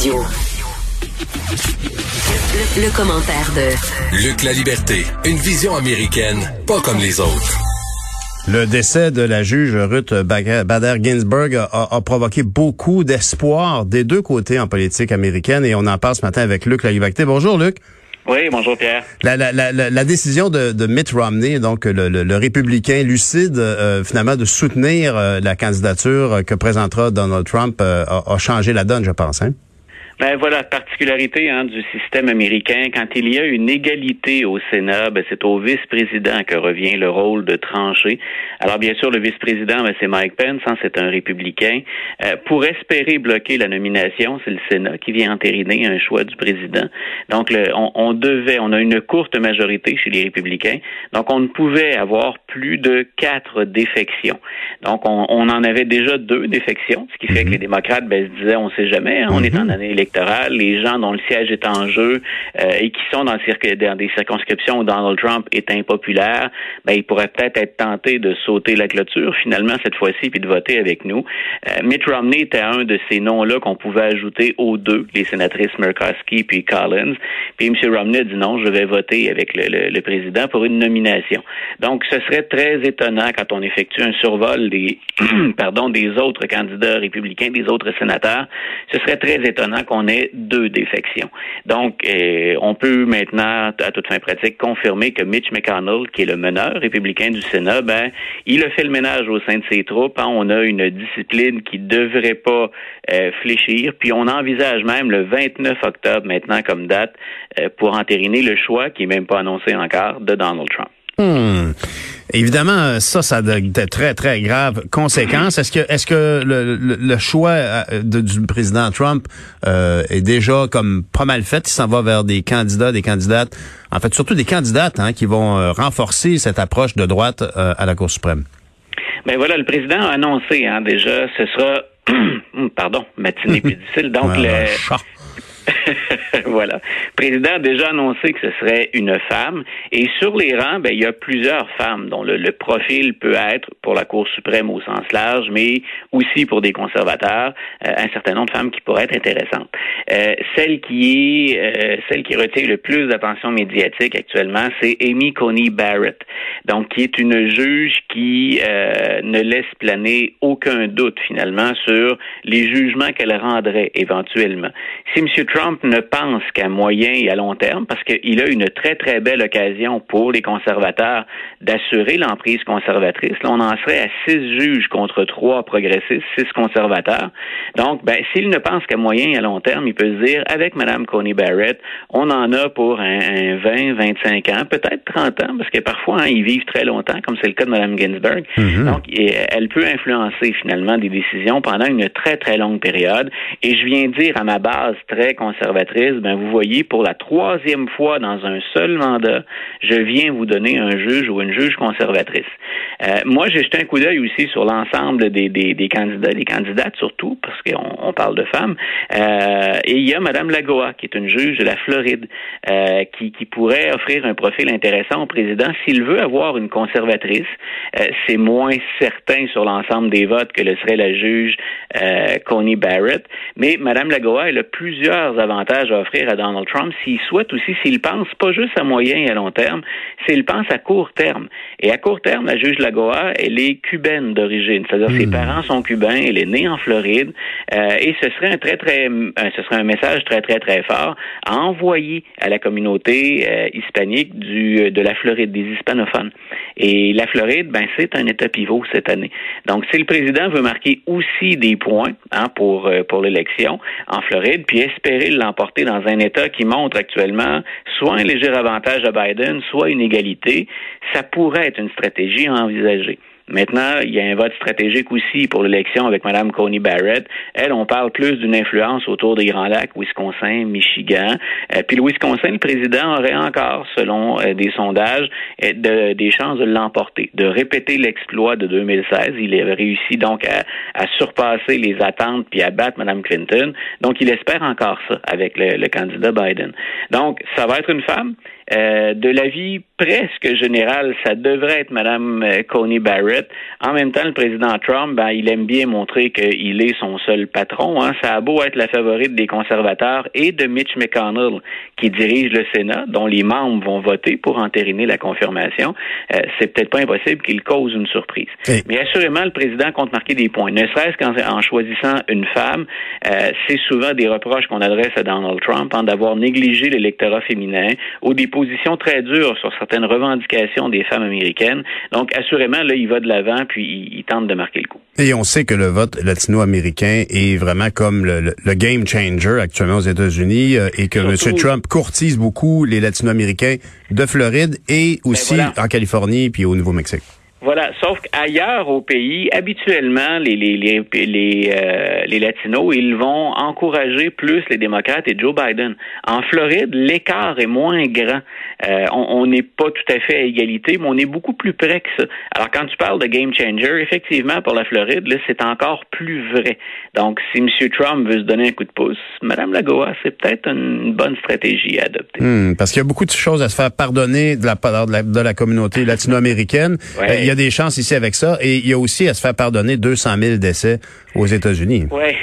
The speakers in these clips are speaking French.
Radio. Le, commentaire de Luc La Liberté, une vision américaine, pas comme les autres. Le décès de la juge Ruth Bader Ginsburg a, provoqué beaucoup d'espoir des deux côtés en politique américaine et on en parle ce matin avec Luc La Liberté. Bonjour Luc. Oui, bonjour Pierre. La, la, la, la décision de, de, Mitt Romney, donc le, le, républicain lucide, euh, finalement de soutenir euh, la candidature que présentera Donald Trump euh, a, a, changé la donne, je pense. Hein? Ben voilà la particularité hein, du système américain. Quand il y a une égalité au Sénat, ben, c'est au vice-président que revient le rôle de trancher. Alors bien sûr, le vice-président, ben, c'est Mike Pence, hein, c'est un républicain. Euh, pour espérer bloquer la nomination, c'est le Sénat qui vient entériner un choix du président. Donc le, on, on, devait, on a une courte majorité chez les républicains, donc on ne pouvait avoir plus de quatre défections. Donc on, on en avait déjà deux défections, ce qui fait que mhm. les démocrates ben, se disaient, on sait jamais, hein, on est en mhm. année électorale les gens dont le siège est en jeu euh, et qui sont dans, des circonscriptions où Donald Trump est impopulaire, ben, ils pourraient peut-être être tentés de sauter la clôture finalement cette fois-ci puis de voter avec nous. Euh, Mitt Romney était un de ces noms-là qu'on pouvait ajouter aux deux, les sénatrices Murkowski puis Collins. Puis M. Romney a dit non, je vais voter avec le, président pour une nomination. Donc, ce serait très étonnant quand on effectue un survol des, des autres candidats républicains, des autres sénateurs. Ce serait très étonnant qu'on on ait deux défections. Donc, euh, on peut maintenant, à toute fin pratique, confirmer que Mitch McConnell, qui est le meneur républicain du Sénat, ben, il a fait le ménage au sein de ses troupes. Hein. On a une discipline qui devrait pas euh, fléchir. Puis on envisage même le 29 octobre maintenant comme date euh, pour entériner le choix, qui est même pas annoncé encore, de Donald Trump. Hmm. Évidemment, ça, ça a de très, très graves conséquences. Est-ce que, est-ce que le, choix euh, du président Trump euh, est déjà comme pas mal fait? Il s'en va vers des candidats, des candidates, en fait, surtout des candidates hein, qui vont euh, renforcer cette approche de droite à la Cour suprême. Ben voilà, le président a annoncé hein, déjà, ce sera, pardon, matinée plus difficile. Donc, le, voilà. Président a déjà annoncé que ce serait une femme. Et sur les rangs, ben, il y a plusieurs femmes dont le, profil peut être pour la Cour suprême au sens large, mais aussi pour des conservateurs, euh, un certain nombre de femmes qui pourraient être intéressantes. Euh, celle qui est euh, celle qui retient le plus d'attention médiatique actuellement, c'est Amy Coney Barrett, donc qui est une juge qui ne laisse planer aucun doute finalement sur les jugements qu'elle rendrait éventuellement. Si M. Trump ne pense qu'à moyen et à long terme, parce qu'il a une très, très belle occasion pour les conservateurs d'assurer l'emprise conservatrice. Là, on en serait à six juges contre trois progressistes, six conservateurs. Donc, ben, s'il ne pense qu'à moyen et à long terme, il peut se dire, avec Mme Coney Barrett, on en a pour un, 20, 25 ans, peut-être 30 ans, parce que parfois, hein, ils vivent très longtemps, comme c'est le cas de Mme Ginsburg. Mm-hmm. Donc, elle peut influencer finalement des décisions pendant une très, très longue période. Et je viens dire à ma base très conservatrice, ben vous voyez, pour la troisième fois dans un seul mandat, je viens vous donner un juge ou une juge conservatrice. Euh, moi, j'ai jeté un coup d'œil aussi sur l'ensemble des, des, des, candidats, des candidates surtout, parce qu'on on parle de femmes. Euh, et il y a Mme Lagoa, qui est une juge de la Floride, euh, qui, qui pourrait offrir un profil intéressant au président s'il veut avoir une conservatrice. Euh, c'est moins certain sur l'ensemble des votes que le serait la juge euh, Coney Barrett, mais Mme Lagoa, elle a plusieurs avantages à offrir à Donald Trump s'il souhaite aussi, s'il pense pas juste à moyen et à long terme, s'il pense à court terme. Et à court terme, la juge Lagoa, elle est cubaine d'origine, c'est-à-dire ses hmm. parents sont cubains, elle est née en Floride, euh, et ce serait un très très, euh, ce serait un message très très très fort à envoyer à la communauté euh, hispanique du de la Floride, des hispanophones. Et la Floride, ben c'est un État pivot cette année. Donc, si le président veut marquer aussi des points hein, pour pour l'élection en Floride, puis espérer l'emporter dans un État qui montre actuellement soit un léger avantage à Biden, soit une égalité, ça pourrait être une stratégie à envisager. Maintenant, il y a un vote stratégique aussi pour l'élection avec Mme Coney Barrett. Elle, on parle plus d'une influence autour des Grands Lacs, Wisconsin, Michigan. Euh, puis le Wisconsin, le président aurait encore, selon euh, des sondages, euh, des chances de l'emporter, de répéter l'exploit de 2016. Il avait réussi donc à, surpasser les attentes puis à battre Mme Clinton. Donc, il espère encore ça avec le, le candidat Biden. Donc, ça va être une femme. Euh, de l'avis presque général, ça devrait être Mme euh, Coney Barrett. En même temps, le président Trump, ben, il aime bien montrer qu'il est son seul patron. Hein. Ça a beau être la favorite des conservateurs et de Mitch McConnell, qui dirige le Sénat, dont les membres vont voter pour entériner la confirmation. Euh, c'est peut-être pas impossible qu'il cause une surprise. Mais assurément, le président compte marquer des points. Ne serait-ce qu'en choisissant une femme, euh, c'est souvent des reproches qu'on adresse à Donald Trump hein, d'avoir négligé l'électorat féminin ou des positions très dures sur certaines revendications des femmes américaines. Donc, assurément, là, il va de l'avant, puis il, tente de marquer le coup. Et on sait que le vote latino-américain est vraiment comme le, game changer actuellement aux États-Unis euh, et que M. Trump courtise beaucoup les latino-américains de Floride et ben aussi en Californie puis au Nouveau-Mexique. Voilà, sauf qu'ailleurs au pays, habituellement, les, les, les, les, euh, les Latinos, ils vont encourager plus les démocrates et Joe Biden. En Floride, l'écart est moins grand. Euh, on n'est pas tout à fait à égalité, mais on est beaucoup plus près que ça. Alors, quand tu parles de game changer, effectivement, pour la Floride, là, c'est encore plus vrai. Donc, si M. Trump veut se donner un coup de pouce, Mme Lagoa, c'est peut-être une bonne stratégie à adopter. Hmm, parce qu'il y a beaucoup de choses à se faire pardonner de la part de la, de la communauté latino-américaine. Euh, y a des chances ici avec ça, et il y a aussi à se faire pardonner 200 000 décès aux États-Unis. Oui,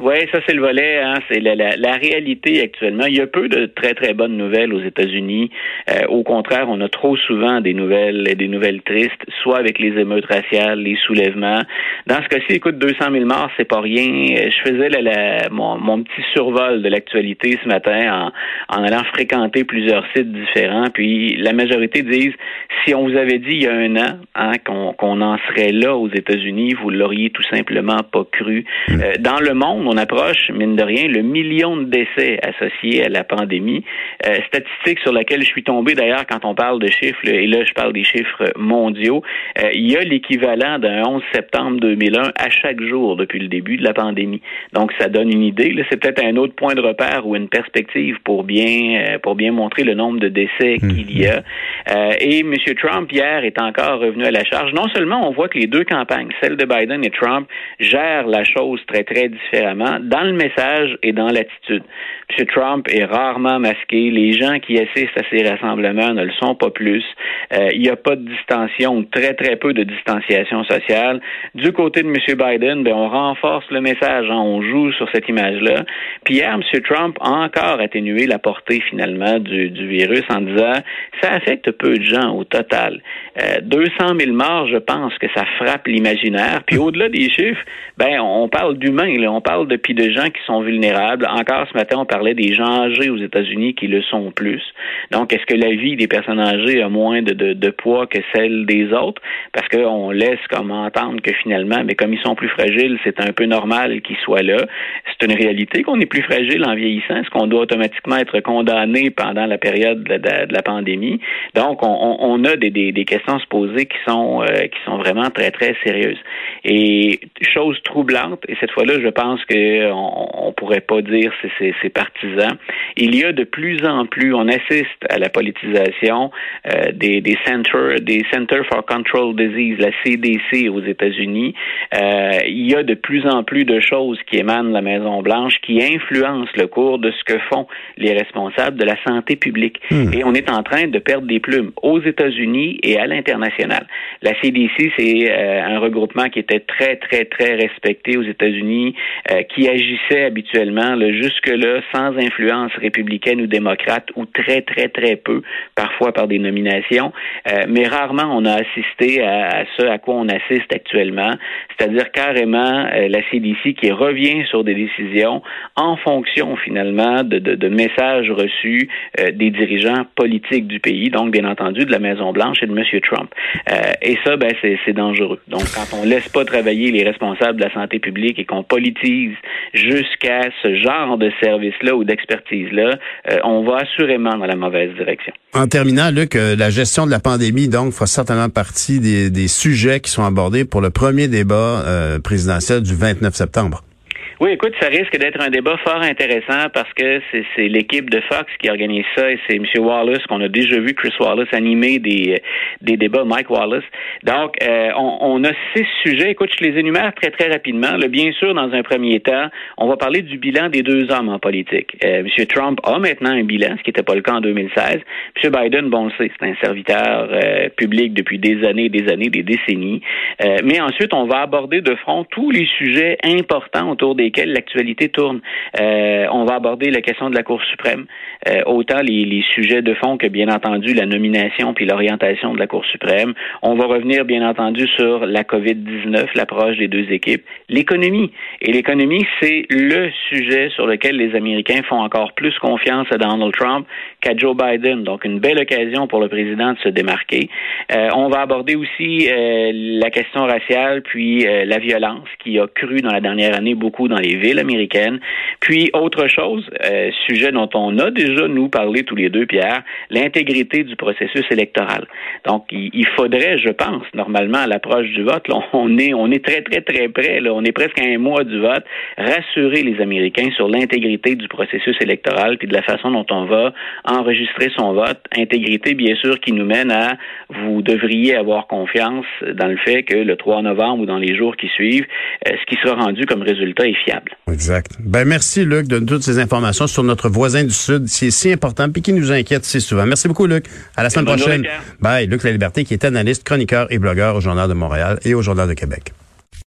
oui, ça c'est le volet. Hein, c'est la, la, réalité actuellement. Il y a peu de très très bonnes nouvelles aux États-Unis. Euh, au contraire, on a trop souvent des nouvelles des nouvelles tristes, soit avec les émeutes raciales, les soulèvements. Dans ce cas-ci, écoute, 200 000 morts, c'est pas rien. Euh, je faisais la, mon, mon, petit survol de l'actualité ce matin en, en allant fréquenter plusieurs sites différents. Puis la majorité disent si on vous avait dit il y a un an hein, qu'on en serait là aux États-Unis, vous l'auriez tout simplement pas cru. Euh, dans le monde on approche, mine de rien, le million de décès associés à la pandémie. Euh, statistique sur laquelle je suis tombé d'ailleurs quand on parle de chiffres, et là je parle des chiffres mondiaux, euh, il y a l'équivalent d'un 11 septembre 2001 à chaque jour depuis le début de la pandémie. Donc ça donne une idée. C'est peut-être un autre point de repère ou une perspective pour bien euh, pour bien montrer le nombre de décès mmh. qu'il y a. et M. Trump hier est encore revenu à la charge. Non seulement on voit que les deux campagnes, celle de Biden et Trump, gèrent la chose très très différemment dans le message et dans l'attitude. M. Trump est rarement masqué. Les gens qui assistent à ces rassemblements ne le sont pas plus. Euh, il n'y a pas de distension, très très peu de distanciation sociale. Du côté de M. Biden, ben, on renforce le message, hein. on joue sur cette image-là. Puis hier, M. Trump a encore atténué la portée finalement du, virus en disant ça affecte peu de gens au total. Euh, 200 000 morts, je pense que ça frappe l'imaginaire. Puis au-delà des chiffres, ben on parle d'humains, on parle depuis de gens qui sont vulnérables. Encore ce matin, on parlait des gens âgés aux États-Unis qui le sont plus. Donc, est-ce que la vie des personnes âgées a moins de, de, poids que celle des autres? Parce qu'on laisse comme entendre que finalement, mais comme ils sont plus fragiles, c'est un peu normal qu'ils soient là. C'est une réalité qu'on est plus fragile en vieillissant. Est-ce qu'on doit automatiquement être condamné pendant la période de la, pandémie? Donc, on, a des, des, questions à se poser qui sont, euh, qui sont vraiment très, très sérieuses. Et chose troublante, et cette fois-là, je pense que on, pourrait pas dire c'est, c'est, partisan. Il y a de plus en plus, on assiste à la politisation euh, des, des centers, des Center for Control Disease, la CDC aux États-Unis. Euh, il y a de plus en plus de choses qui émanent de la Maison Blanche qui influencent le cours de ce que font les responsables de la santé publique. Hmm. Et on est en train de perdre des plumes aux États-Unis et à l'international. La CDC, c'est euh, un regroupement qui était très, très, très respecté aux États-Unis, qui agissait habituellement jusque-là sans influence républicaine ou démocrate ou très, très, très peu, parfois par des. Euh, mais rarement on a assisté à, ce à quoi on assiste actuellement, c'est-à-dire carrément euh, la CDC qui revient sur des décisions en fonction finalement de, de, messages reçus euh, des dirigeants politiques du pays, donc bien entendu de la Maison-Blanche et de M. Trump. et ça, ben, c'est dangereux. Donc quand on laisse pas travailler les responsables de la santé publique et qu'on politise jusqu'à ce genre de service-là ou d'expertise-là, euh, on va assurément dans la mauvaise direction. En terminant, Luc, euh, la gestion de la pandémie, donc, fera certainement partie des, sujets qui sont abordés pour le premier débat euh, présidentiel du 29 septembre. Oui, écoute, ça risque d'être un débat fort intéressant parce que c'est l'équipe de Fox qui organise ça et c'est M. Wallace qu'on a déjà vu Chris Wallace animer des, des débats, Mike Wallace. Donc, euh, on, on, a six sujets. Écoute, je les énumère très, très rapidement. Bien sûr, dans un premier temps, on va parler du bilan des deux hommes en politique. Euh, M. Trump a maintenant un bilan, ce qui n'était pas le cas en 2016. M. Biden, bon, on le sait, c'est un serviteur euh, public depuis des années, des années, des décennies. Euh, mais ensuite, on va aborder de front tous les sujets importants autour desquels l'actualité tourne. Euh, on va aborder la question de la Cour suprême, euh, autant les, les, sujets de fond que, bien entendu, la nomination puis l'orientation de la Cour suprême. On va revenir, bien entendu, sur la COVID-19, l'approche des deux équipes, l'économie. Et l'économie, c'est le sujet sur lequel les Américains font encore plus confiance à Donald Trump qu'à Joe Biden. Donc, une belle occasion pour le président de se démarquer. Euh, on va aborder aussi euh, la question raciale, puis euh, la violence qui a cru dans la dernière année beaucoup dans les villes américaines. Puis, autre chose, euh, sujet dont on a déjà, nous, parlé tous les deux, Pierre, l'intégrité du processus électoral. Donc, il, il, faudrait, je pense, normalement, à l'approche du vote, là, on est on est très, très, très près, là, on est presque à un mois du vote, rassurer les Américains sur l'intégrité du processus électoral, puis de la façon dont on va enregistrer son vote. Intégrité, bien sûr, qui nous mène à vous devriez avoir confiance dans le fait que le 3 novembre ou dans les jours qui suivent, euh, ce qui sera rendu comme résultat est fiable. Exact. Ben merci Luc de toutes ces informations sur notre voisin du Sud, c'est si important puis qui nous inquiète si souvent. Merci beaucoup Luc. À la semaine prochaine. Bye. Luc La Liberté qui est analyste, chroniqueur et blogueur au Journal de Montréal et au Journal de Québec.